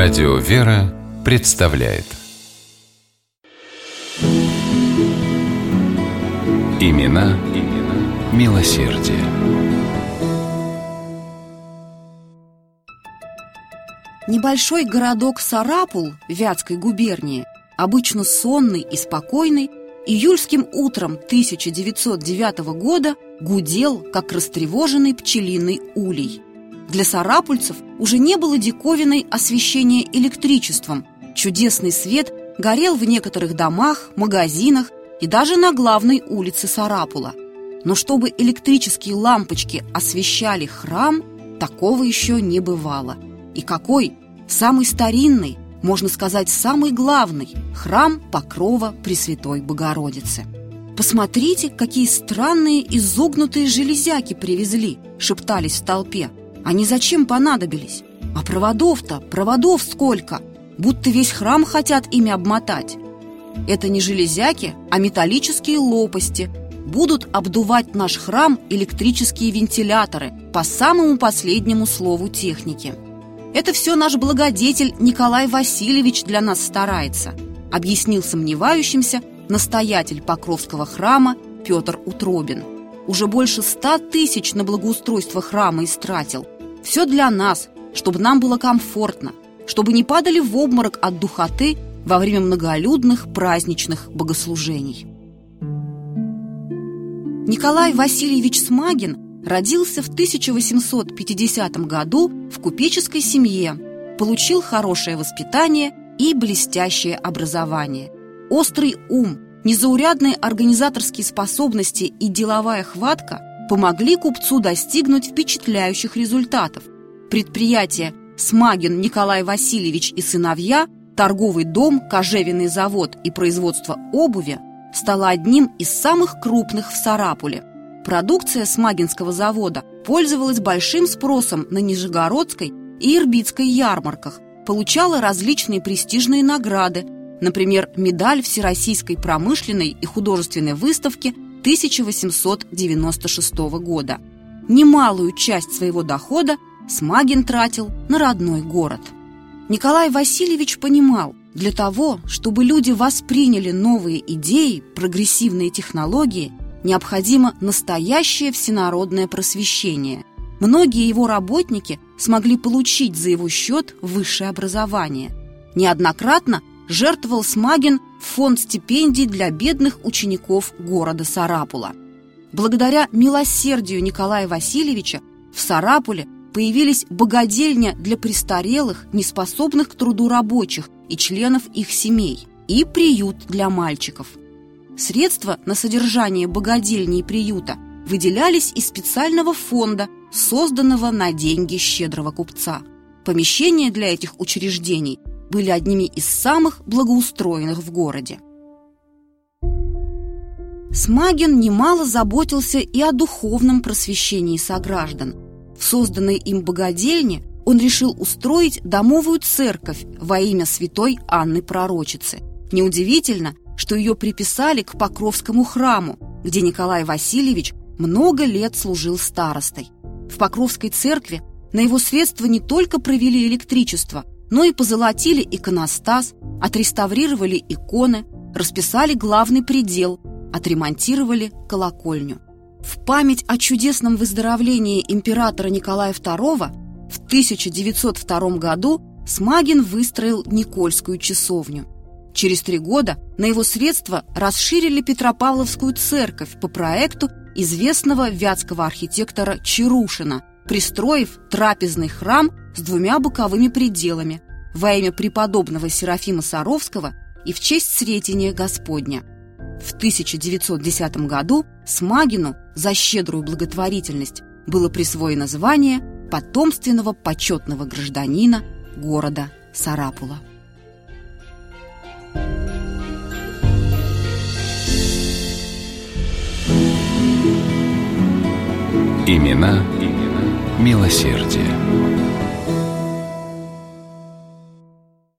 Радио «Вера» представляет Имена, имена милосердие. Небольшой городок Сарапул Вятской губернии, обычно сонный и спокойный, июльским утром 1909 года гудел, как растревоженный пчелиный улей. Для сарапульцев уже не было диковиной освещения электричеством. Чудесный свет горел в некоторых домах, магазинах и даже на главной улице Сарапула. Но чтобы электрические лампочки освещали храм, такого еще не бывало. И какой? Самый старинный, можно сказать, самый главный храм Покрова Пресвятой Богородицы. «Посмотрите, какие странные изогнутые железяки привезли!» – шептались в толпе. «Они зачем понадобились? А проводов-то, проводов сколько! Будто весь храм хотят ими обмотать!» Это не железяки, а металлические лопасти. Будут обдувать наш храм электрические вентиляторы по самому последнему слову техники. Это все наш благодетель Николай Васильевич для нас старается, объяснил сомневающимся настоятель Покровского храма Петр Утробин. Уже больше ста тысяч на благоустройство храма истратил. Все для нас, чтобы нам было комфортно, чтобы не падали в обморок от духоты во время многолюдных праздничных богослужений. Николай Васильевич Смагин родился в 1850 году в купеческой семье, получил хорошее воспитание и блестящее образование. Острый ум, незаурядные организаторские способности и деловая хватка помогли купцу достигнуть впечатляющих результатов. Предприятие «Смагин Николай Васильевич и сыновья» торговый дом, кожевенный завод и производство обуви стало одним из самых крупных в Сарапуле. Продукция Смагинского завода пользовалась большим спросом на Нижегородской и Ирбитской ярмарках, получала различные престижные награды, например, медаль Всероссийской промышленной и художественной выставки 1896 года. Немалую часть своего дохода Смагин тратил на родной город – Николай Васильевич понимал, для того, чтобы люди восприняли новые идеи, прогрессивные технологии, необходимо настоящее всенародное просвещение. Многие его работники смогли получить за его счет высшее образование. Неоднократно жертвовал Смагин в фонд стипендий для бедных учеников города Сарапула. Благодаря милосердию Николая Васильевича в Сарапуле появились богадельня для престарелых, неспособных к труду рабочих и членов их семей, и приют для мальчиков. Средства на содержание богадельни и приюта выделялись из специального фонда, созданного на деньги щедрого купца. Помещения для этих учреждений были одними из самых благоустроенных в городе. Смагин немало заботился и о духовном просвещении сограждан – в созданной им богадельне он решил устроить домовую церковь во имя святой Анны Пророчицы. Неудивительно, что ее приписали к Покровскому храму, где Николай Васильевич много лет служил старостой. В Покровской церкви на его средства не только провели электричество, но и позолотили иконостас, отреставрировали иконы, расписали главный предел, отремонтировали колокольню. В память о чудесном выздоровлении императора Николая II в 1902 году Смагин выстроил Никольскую часовню. Через три года на его средства расширили Петропавловскую церковь по проекту известного вятского архитектора Чарушина, пристроив трапезный храм с двумя боковыми пределами во имя преподобного Серафима Саровского и в честь Сретения Господня. В 1910 году Смагину за щедрую благотворительность было присвоено звание потомственного почетного гражданина города Сарапула. Имена, имена милосердие.